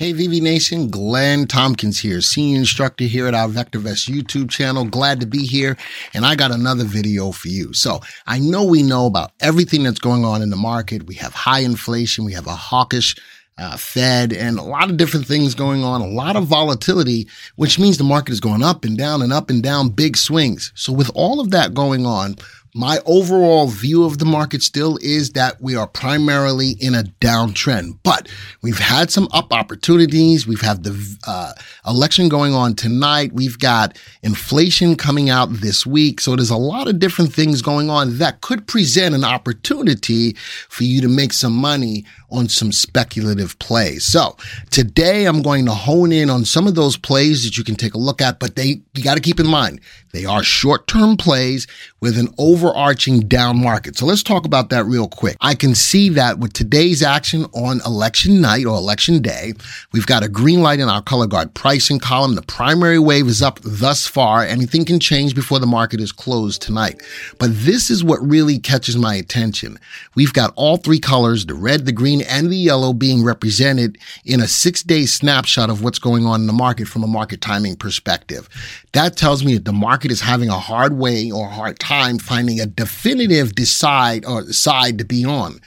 Hey, VV Nation, Glenn Tompkins here, senior instructor here at our VectorVest YouTube channel. Glad to be here. And I got another video for you. So I know we know about everything that's going on in the market. We have high inflation. We have a hawkish uh, Fed and a lot of different things going on, a lot of volatility, which means the market is going up and down and up and down, big swings. So with all of that going on, my overall view of the market still is that we are primarily in a downtrend, but we've had some up opportunities. We've had the uh, election going on tonight. We've got inflation coming out this week. So there's a lot of different things going on that could present an opportunity for you to make some money on some speculative plays. So today I'm going to hone in on some of those plays that you can take a look at, but they, you got to keep in mind, they are short-term plays with an overarching down market. So let's talk about that real quick. I can see that with today's action on election night or election day, we've got a green light in our color guard pricing column. The primary wave is up thus far. Anything can change before the market is closed tonight. But this is what really catches my attention. We've got all three colors, the red, the green, and the yellow being represented in a six day snapshot of what's going on in the market from a market timing perspective. That tells me that the market is having a hard way or hard time finding a definitive decide or side to be on.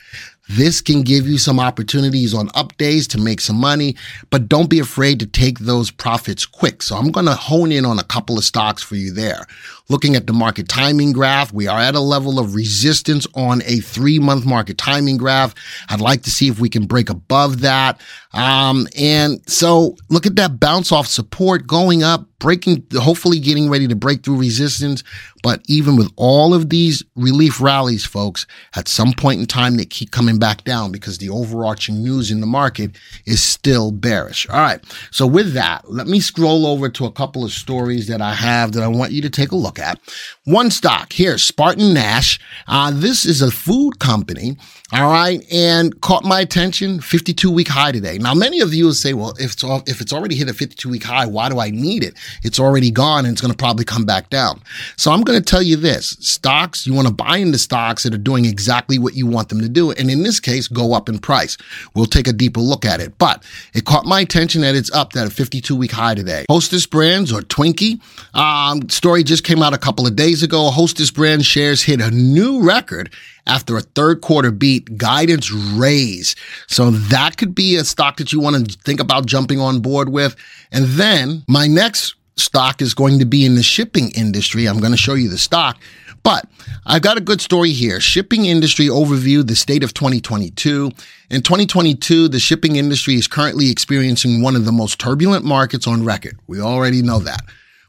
This can give you some opportunities on up days to make some money, but don't be afraid to take those profits quick. So I'm going to hone in on a couple of stocks for you there. Looking at the market timing graph, we are at a level of resistance on a three month market timing graph. I'd like to see if we can break above that. Um, and so look at that bounce off support going up, breaking, hopefully getting ready to break through resistance. But even with all of these relief rallies, folks, at some point in time, they keep coming back down because the overarching news in the market is still bearish. All right. So with that, let me scroll over to a couple of stories that I have that I want you to take a look at. One stock here, SpartanNash. Uh, this is a food company. All right. And caught my attention 52 week high today. Now, many of you will say, well, if it's, if it's already hit a 52 week high, why do I need it? It's already gone and it's going to probably come back down. So I'm going to tell you this stocks, you want to buy into stocks that are doing exactly what you want them to do. And in this case, go up in price. We'll take a deeper look at it, but it caught my attention that it's up at a 52 week high today. Hostess Brands or Twinkie, um, story just came out a couple of days ago. Hostess Brands shares hit a new record after a third quarter beat, guidance raise. So that could be a stock that you want to think about jumping on board with. And then my next stock is going to be in the shipping industry. I'm going to show you the stock. But I've got a good story here. Shipping industry overview, the state of 2022. In 2022, the shipping industry is currently experiencing one of the most turbulent markets on record. We already know that.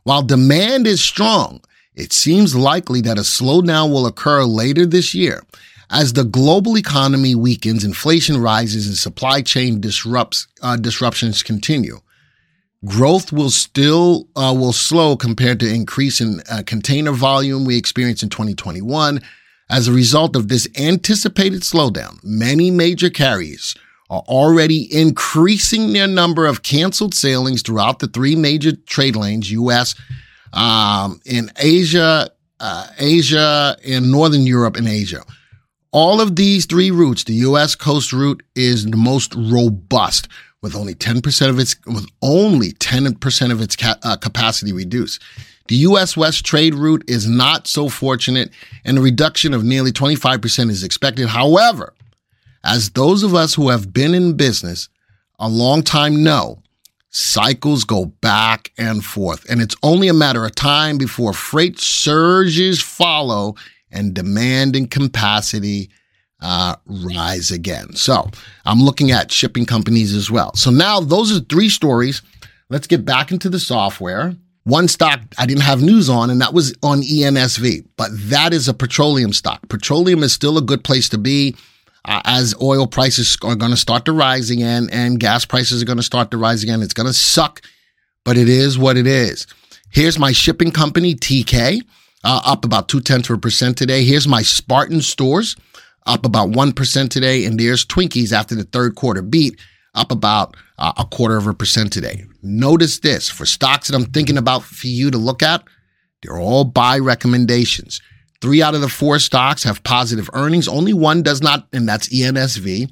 While demand is strong, it seems likely that a slowdown will occur later this year. As the global economy weakens, inflation rises, and supply chain disrupts, uh, disruptions continue. Growth will still uh, will slow compared to increase in uh, container volume we experienced in 2021. As a result of this anticipated slowdown, many major carriers are already increasing their number of canceled sailings throughout the three major trade lanes, U.S., um, in Asia, uh, Asia, in Northern Europe and Asia. All of these three routes, the U.S. coast route is the most robust, with only 10% of its with only 10% of its ca- uh, capacity reduced. The U.S. West trade route is not so fortunate, and a reduction of nearly 25% is expected. However, as those of us who have been in business a long time know, cycles go back and forth, and it's only a matter of time before freight surges follow and demand and capacity uh, rise again. So I'm looking at shipping companies as well. So now those are three stories. Let's get back into the software. One stock I didn't have news on, and that was on ENSV, but that is a petroleum stock. Petroleum is still a good place to be uh, as oil prices are going to start to rise again and gas prices are going to start to rise again. It's going to suck, but it is what it is. Here's my shipping company, TK, uh, up about two tenths of a percent today. Here's my Spartan stores, up about 1% today. And there's Twinkies after the third quarter beat, up about uh, a quarter of a percent today. Notice this for stocks that I'm thinking about for you to look at, they're all buy recommendations. Three out of the four stocks have positive earnings. Only one does not, and that's ENSV.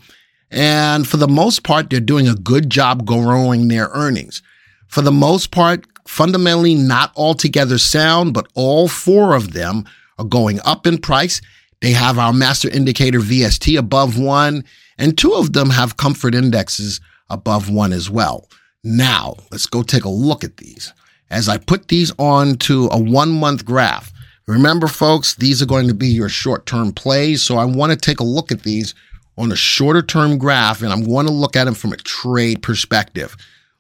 And for the most part, they're doing a good job growing their earnings. For the most part, fundamentally not altogether sound, but all four of them are going up in price. They have our master indicator VST above one, and two of them have comfort indexes above one as well. Now, let's go take a look at these. As I put these onto a one month graph, remember, folks, these are going to be your short term plays. So I want to take a look at these on a shorter term graph, and I'm going to look at them from a trade perspective.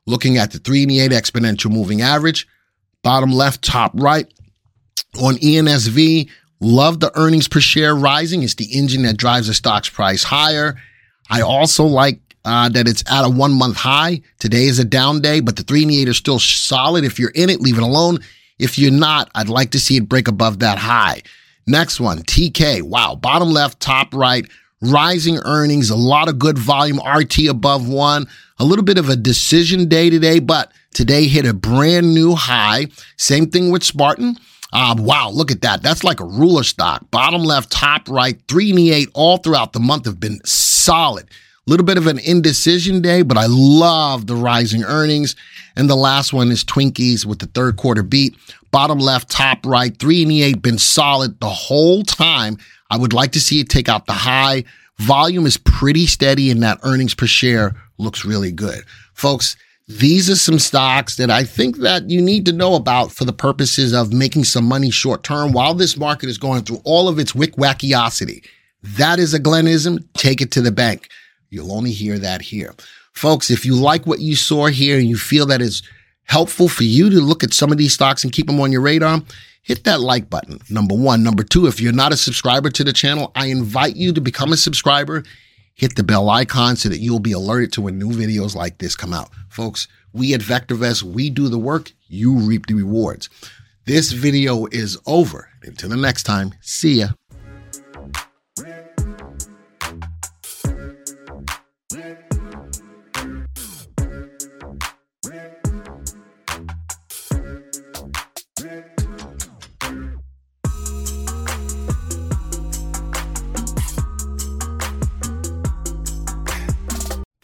Looking at the 3 and 8 exponential moving average, bottom left, top right. On ENSV, love the earnings per share rising. It's the engine that drives the stock's price higher. I also like uh, that it's at a one month high. Today is a down day, but the 3 and the 8 are still solid. If you're in it, leave it alone. If you're not, I'd like to see it break above that high. Next one, TK. Wow. Bottom left, top right rising earnings, a lot of good volume, RT above one, a little bit of a decision day today, but today hit a brand new high. Same thing with Spartan. Uh, wow, look at that. That's like a ruler stock. Bottom left, top right, three and eight all throughout the month have been solid. A little bit of an indecision day, but I love the rising earnings. And the last one is Twinkies with the third quarter beat. Bottom left, top right, three and eight been solid the whole time. I would like to see it take out the high. Volume is pretty steady and that earnings per share looks really good. Folks, these are some stocks that I think that you need to know about for the purposes of making some money short term while this market is going through all of its wick wackiosity. That is a Glenism. Take it to the bank. You'll only hear that here. Folks, if you like what you saw here and you feel that is helpful for you to look at some of these stocks and keep them on your radar, hit that like button. Number one. Number two, if you're not a subscriber to the channel, I invite you to become a subscriber. Hit the bell icon so that you'll be alerted to when new videos like this come out. Folks, we at VectorVest, we do the work, you reap the rewards. This video is over. Until the next time, see ya.